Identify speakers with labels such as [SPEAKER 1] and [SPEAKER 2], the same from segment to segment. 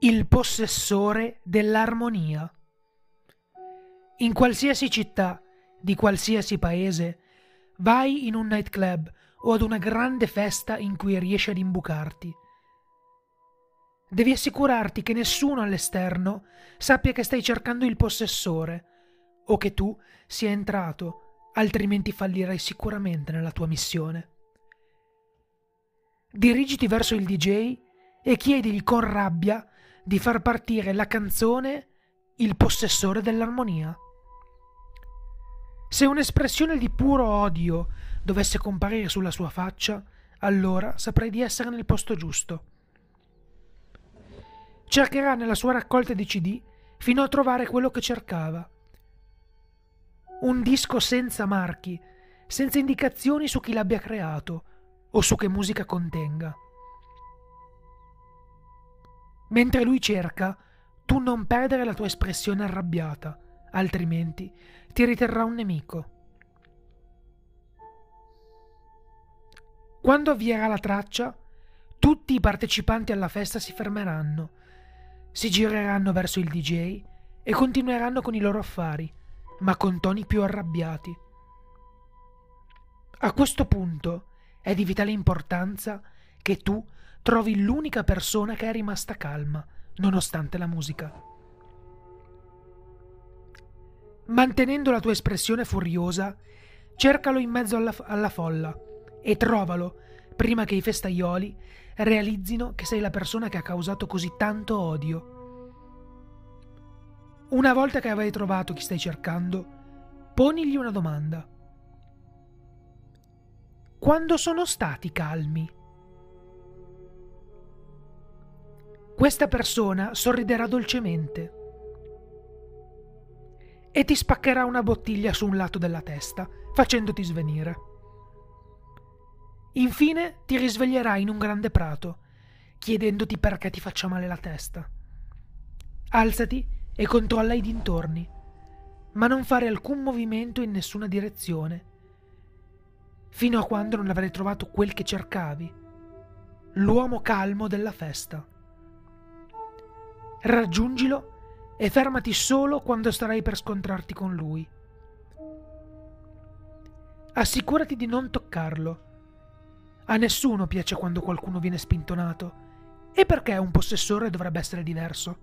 [SPEAKER 1] il possessore dell'armonia. In qualsiasi città di qualsiasi paese, vai in un nightclub o ad una grande festa in cui riesci ad imbucarti. Devi assicurarti che nessuno all'esterno sappia che stai cercando il possessore o che tu sia entrato, altrimenti fallirai sicuramente nella tua missione. Dirigiti verso il DJ e chiedigli con rabbia di far partire la canzone Il possessore dell'armonia. Se un'espressione di puro odio dovesse comparire sulla sua faccia, allora saprai di essere nel posto giusto. Cercherà nella sua raccolta di CD fino a trovare quello che cercava. Un disco senza marchi, senza indicazioni su chi l'abbia creato o su che musica contenga. Mentre lui cerca, tu non perdere la tua espressione arrabbiata, altrimenti ti riterrà un nemico. Quando avvierà la traccia, tutti i partecipanti alla festa si fermeranno, si gireranno verso il DJ e continueranno con i loro affari, ma con toni più arrabbiati. A questo punto è di vitale importanza che tu trovi l'unica persona che è rimasta calma, nonostante la musica. Mantenendo la tua espressione furiosa, cercalo in mezzo alla, alla folla e trovalo prima che i festaioli realizzino che sei la persona che ha causato così tanto odio. Una volta che avrai trovato chi stai cercando, ponigli una domanda. Quando sono stati calmi? Questa persona sorriderà dolcemente e ti spaccherà una bottiglia su un lato della testa, facendoti svenire. Infine ti risveglierai in un grande prato, chiedendoti perché ti faccia male la testa. Alzati e controlla i dintorni, ma non fare alcun movimento in nessuna direzione, fino a quando non avrai trovato quel che cercavi, l'uomo calmo della festa. Raggiungilo e fermati solo quando starai per scontrarti con lui. Assicurati di non toccarlo. A nessuno piace quando qualcuno viene spintonato. E perché un possessore dovrebbe essere diverso?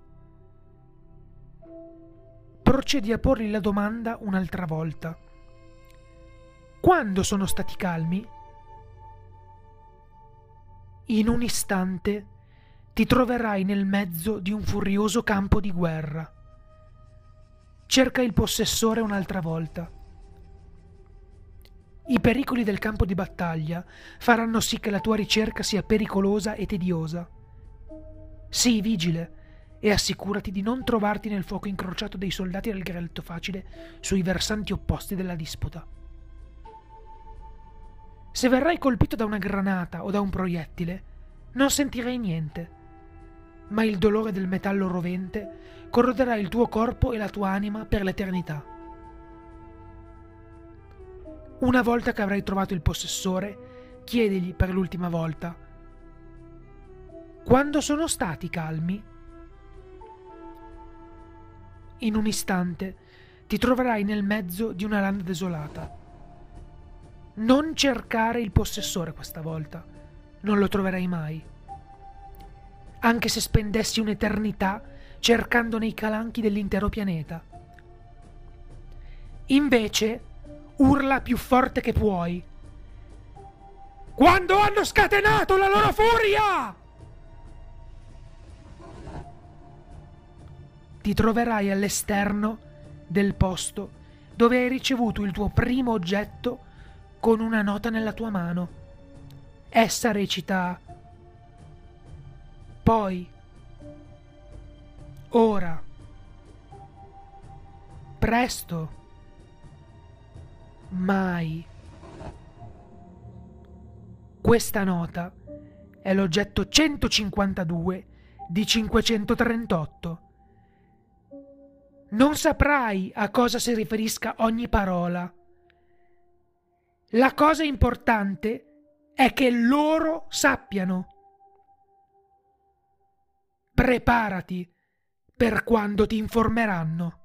[SPEAKER 1] Procedi a porgli la domanda un'altra volta. Quando sono stati calmi? In un istante ti troverai nel mezzo di un furioso campo di guerra. Cerca il possessore un'altra volta. I pericoli del campo di battaglia faranno sì che la tua ricerca sia pericolosa e tediosa. Sii vigile e assicurati di non trovarti nel fuoco incrociato dei soldati del granello facile sui versanti opposti della disputa. Se verrai colpito da una granata o da un proiettile, non sentirai niente ma il dolore del metallo rovente corroderà il tuo corpo e la tua anima per l'eternità. Una volta che avrai trovato il possessore, chiedigli per l'ultima volta, quando sono stati calmi? In un istante ti troverai nel mezzo di una landa desolata. Non cercare il possessore questa volta, non lo troverai mai anche se spendessi un'eternità cercando nei calanchi dell'intero pianeta. Invece, urla più forte che puoi. Quando hanno scatenato la loro furia! Ti troverai all'esterno del posto dove hai ricevuto il tuo primo oggetto con una nota nella tua mano. Essa recita poi, ora, presto, mai. Questa nota è l'oggetto 152 di 538. Non saprai a cosa si riferisca ogni parola. La cosa importante è che loro sappiano. Preparati per quando ti informeranno.